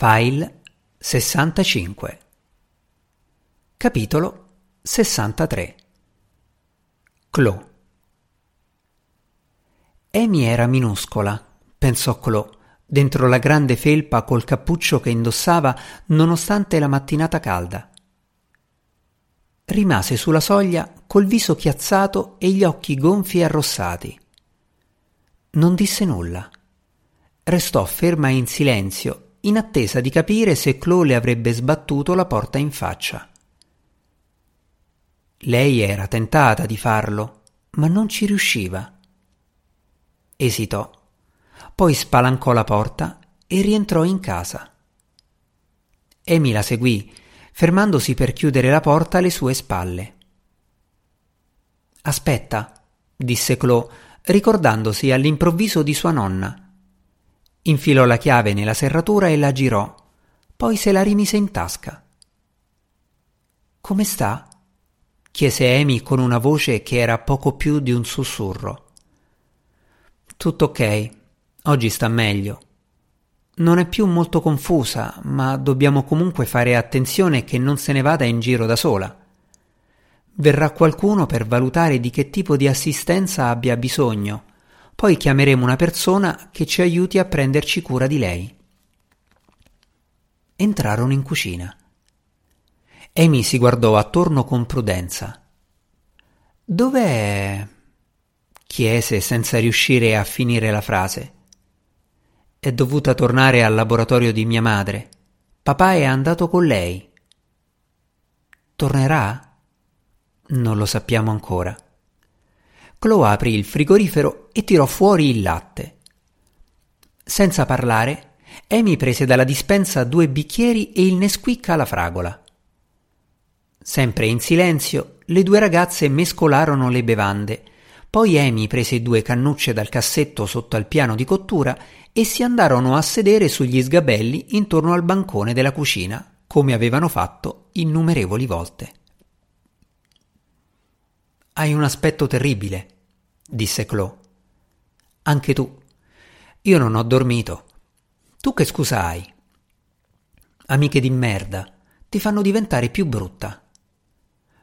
File 65 Capitolo 63 Clo Amy era minuscola, pensò Clo, dentro la grande felpa col cappuccio che indossava nonostante la mattinata calda. Rimase sulla soglia col viso chiazzato e gli occhi gonfi e arrossati. Non disse nulla. Restò ferma in silenzio, in attesa di capire se Chloe le avrebbe sbattuto la porta in faccia. Lei era tentata di farlo, ma non ci riusciva. Esitò, poi spalancò la porta e rientrò in casa. Amy la seguì, fermandosi per chiudere la porta alle sue spalle. Aspetta, disse Chloe, ricordandosi all'improvviso di sua nonna. Infilò la chiave nella serratura e la girò, poi se la rimise in tasca. Come sta? chiese Amy con una voce che era poco più di un sussurro. Tutto ok, oggi sta meglio. Non è più molto confusa, ma dobbiamo comunque fare attenzione che non se ne vada in giro da sola. Verrà qualcuno per valutare di che tipo di assistenza abbia bisogno, poi chiameremo una persona che ci aiuti a prenderci cura di lei. Entrarono in cucina. Amy si guardò attorno con prudenza. Dov'è? chiese senza riuscire a finire la frase. È dovuta tornare al laboratorio di mia madre. Papà è andato con lei. Tornerà? Non lo sappiamo ancora. Chloe aprì il frigorifero e tirò fuori il latte. Senza parlare, Amy prese dalla dispensa due bicchieri e il Nesquik alla fragola. Sempre in silenzio, le due ragazze mescolarono le bevande. Poi Amy prese due cannucce dal cassetto sotto al piano di cottura e si andarono a sedere sugli sgabelli intorno al bancone della cucina, come avevano fatto innumerevoli volte. Hai un aspetto terribile, disse Chloe. Anche tu. Io non ho dormito. Tu che scusa hai? Amiche di merda, ti fanno diventare più brutta.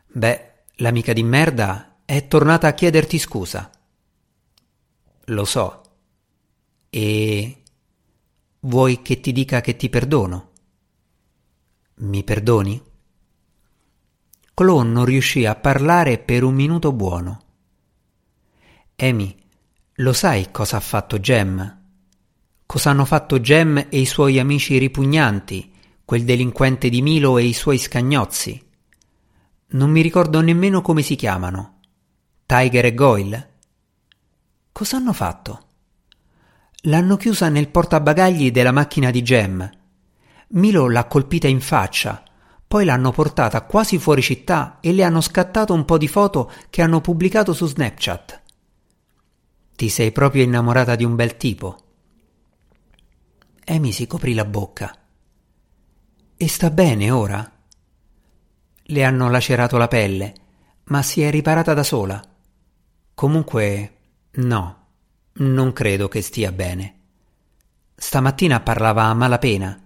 Beh, l'amica di merda è tornata a chiederti scusa. Lo so. E vuoi che ti dica che ti perdono? Mi perdoni? Chloe non riuscì a parlare per un minuto buono. Amy, lo sai cosa ha fatto Jem? Cosa hanno fatto Jem e i suoi amici ripugnanti, quel delinquente di Milo e i suoi scagnozzi? Non mi ricordo nemmeno come si chiamano. Tiger e Goyle? Cosa hanno fatto? L'hanno chiusa nel portabagagli della macchina di Gem. Milo l'ha colpita in faccia, poi l'hanno portata quasi fuori città e le hanno scattato un po' di foto che hanno pubblicato su Snapchat. Ti sei proprio innamorata di un bel tipo. Amy si coprì la bocca. E sta bene ora? Le hanno lacerato la pelle, ma si è riparata da sola. Comunque, no, non credo che stia bene. Stamattina parlava a malapena.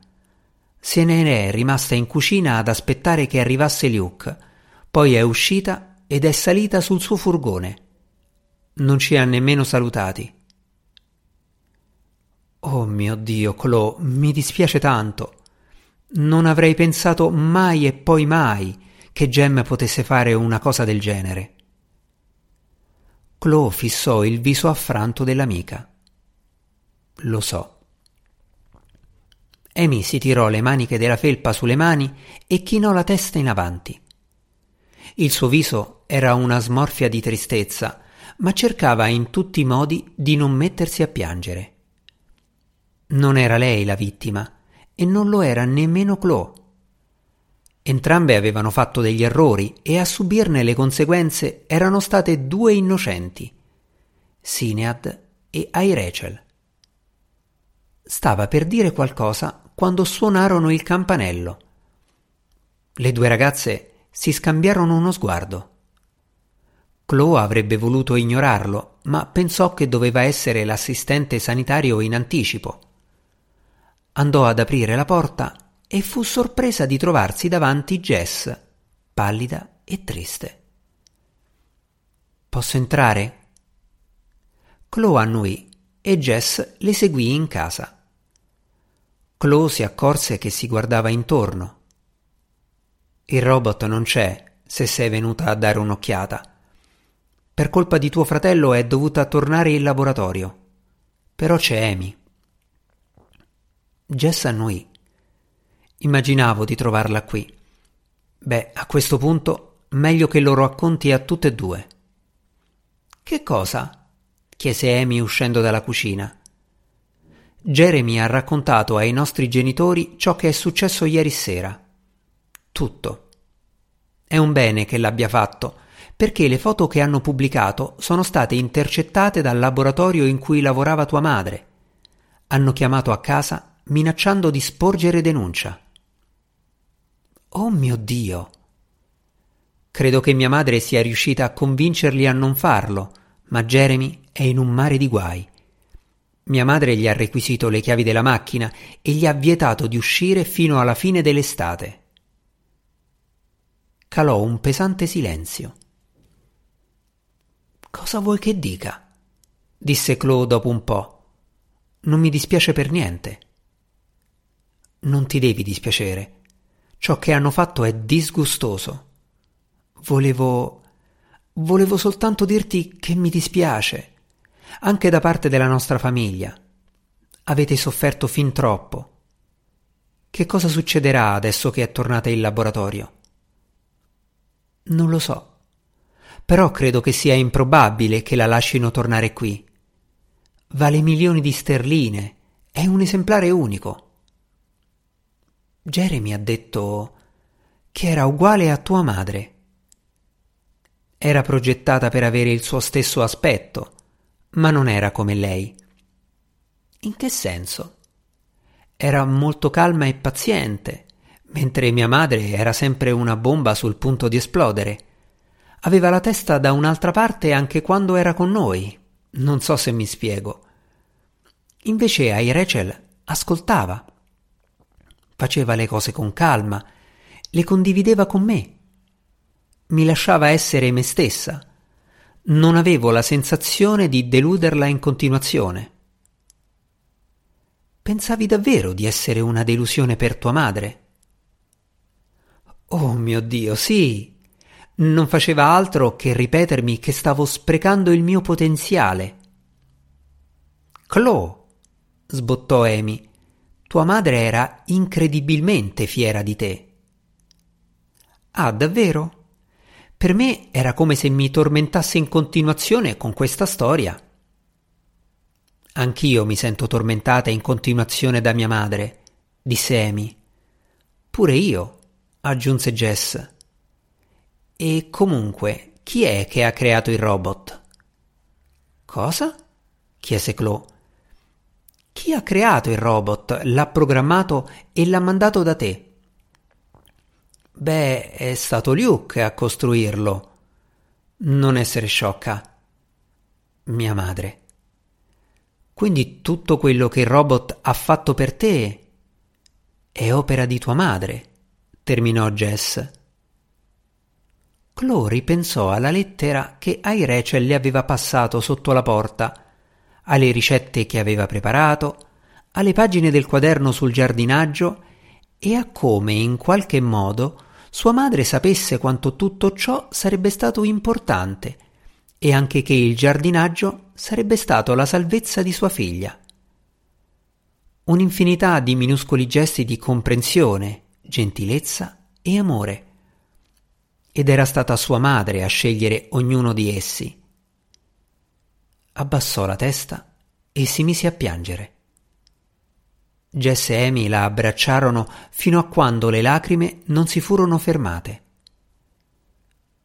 Se ne è rimasta in cucina ad aspettare che arrivasse Luke, poi è uscita ed è salita sul suo furgone. Non ci ha nemmeno salutati. Oh mio Dio, Chloe, mi dispiace tanto. Non avrei pensato mai e poi mai che Gem potesse fare una cosa del genere. Chloe fissò il viso affranto dell'amica. Lo so. Amy si tirò le maniche della felpa sulle mani e chinò la testa in avanti. Il suo viso era una smorfia di tristezza, ma cercava in tutti i modi di non mettersi a piangere. Non era lei la vittima e non lo era nemmeno Chloe. Entrambe avevano fatto degli errori e a subirne le conseguenze erano state due innocenti, Sinead e Airechel. Stava per dire qualcosa quando suonarono il campanello. Le due ragazze si scambiarono uno sguardo. Chloe avrebbe voluto ignorarlo, ma pensò che doveva essere l'assistente sanitario in anticipo. andò ad aprire la porta e fu sorpresa di trovarsi davanti Jess, pallida e triste. Posso entrare? Chloe annui e Jess le seguì in casa. Chloe si accorse che si guardava intorno. Il robot non c'è, se sei venuta a dare un'occhiata. Per colpa di tuo fratello è dovuta tornare in laboratorio. Però c'è Amy. Jess annui. Immaginavo di trovarla qui. Beh, a questo punto meglio che lo racconti a tutte e due. Che cosa? chiese Amy uscendo dalla cucina. Jeremy ha raccontato ai nostri genitori ciò che è successo ieri sera. Tutto. È un bene che l'abbia fatto, perché le foto che hanno pubblicato sono state intercettate dal laboratorio in cui lavorava tua madre. Hanno chiamato a casa minacciando di sporgere denuncia. Oh mio Dio! Credo che mia madre sia riuscita a convincerli a non farlo, ma Jeremy è in un mare di guai. Mia madre gli ha requisito le chiavi della macchina e gli ha vietato di uscire fino alla fine dell'estate. Calò un pesante silenzio. Cosa vuoi che dica? disse Chloe dopo un po'. Non mi dispiace per niente. Non ti devi dispiacere. Ciò che hanno fatto è disgustoso. Volevo. volevo soltanto dirti che mi dispiace, anche da parte della nostra famiglia. Avete sofferto fin troppo. Che cosa succederà adesso che è tornata in laboratorio? Non lo so. Però credo che sia improbabile che la lascino tornare qui. Vale milioni di sterline. È un esemplare unico. Jeremy ha detto che era uguale a tua madre. Era progettata per avere il suo stesso aspetto, ma non era come lei. In che senso? Era molto calma e paziente, mentre mia madre era sempre una bomba sul punto di esplodere. Aveva la testa da un'altra parte anche quando era con noi. Non so se mi spiego. Invece ai Rachel ascoltava faceva le cose con calma, le condivideva con me. Mi lasciava essere me stessa. Non avevo la sensazione di deluderla in continuazione. Pensavi davvero di essere una delusione per tua madre? Oh mio Dio, sì. Non faceva altro che ripetermi che stavo sprecando il mio potenziale. Chloe, sbottò Amy, tua madre era incredibilmente fiera di te. Ah, davvero? Per me era come se mi tormentasse in continuazione con questa storia. Anch'io mi sento tormentata in continuazione da mia madre, disse Amy. Pure io, aggiunse Jess. E comunque, chi è che ha creato il robot? Cosa? chiese Chloe. Chi ha creato il robot, l'ha programmato e l'ha mandato da te? Beh, è stato Luke a costruirlo. Non essere sciocca. Mia madre. Quindi tutto quello che il robot ha fatto per te è opera di tua madre, terminò Jess. Chloe ripensò alla lettera che Ai Rachel le aveva passato sotto la porta alle ricette che aveva preparato, alle pagine del quaderno sul giardinaggio e a come in qualche modo sua madre sapesse quanto tutto ciò sarebbe stato importante e anche che il giardinaggio sarebbe stato la salvezza di sua figlia. Un'infinità di minuscoli gesti di comprensione, gentilezza e amore. Ed era stata sua madre a scegliere ognuno di essi abbassò la testa e si mise a piangere. Jess e Amy la abbracciarono fino a quando le lacrime non si furono fermate.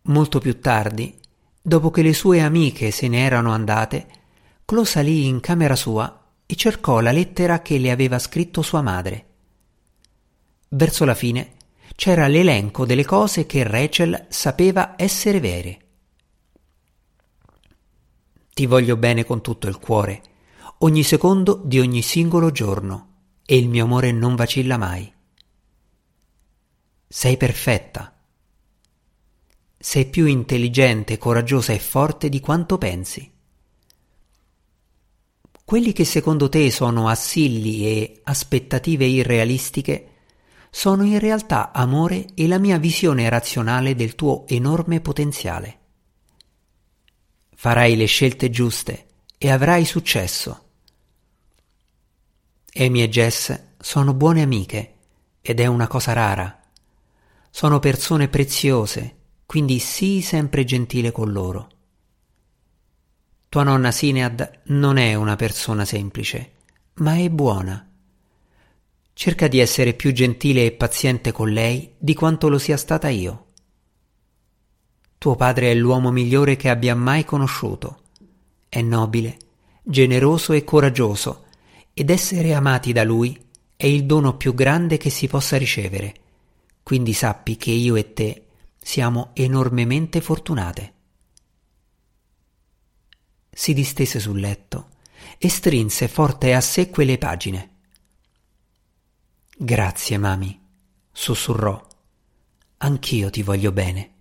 Molto più tardi, dopo che le sue amiche se ne erano andate, Chloe salì in camera sua e cercò la lettera che le aveva scritto sua madre. Verso la fine c'era l'elenco delle cose che Rachel sapeva essere vere. Ti voglio bene con tutto il cuore, ogni secondo di ogni singolo giorno, e il mio amore non vacilla mai. Sei perfetta. Sei più intelligente, coraggiosa e forte di quanto pensi. Quelli che secondo te sono assilli e aspettative irrealistiche sono in realtà amore e la mia visione razionale del tuo enorme potenziale. Farai le scelte giuste e avrai successo. Amy e Jess sono buone amiche ed è una cosa rara. Sono persone preziose, quindi sii sempre gentile con loro. Tua nonna Sinead non è una persona semplice, ma è buona. Cerca di essere più gentile e paziente con lei di quanto lo sia stata io. Tuo padre è l'uomo migliore che abbia mai conosciuto. È nobile, generoso e coraggioso, ed essere amati da lui è il dono più grande che si possa ricevere. Quindi sappi che io e te siamo enormemente fortunate. Si distese sul letto e strinse forte a sé quelle pagine. Grazie, mami, sussurrò. Anch'io ti voglio bene.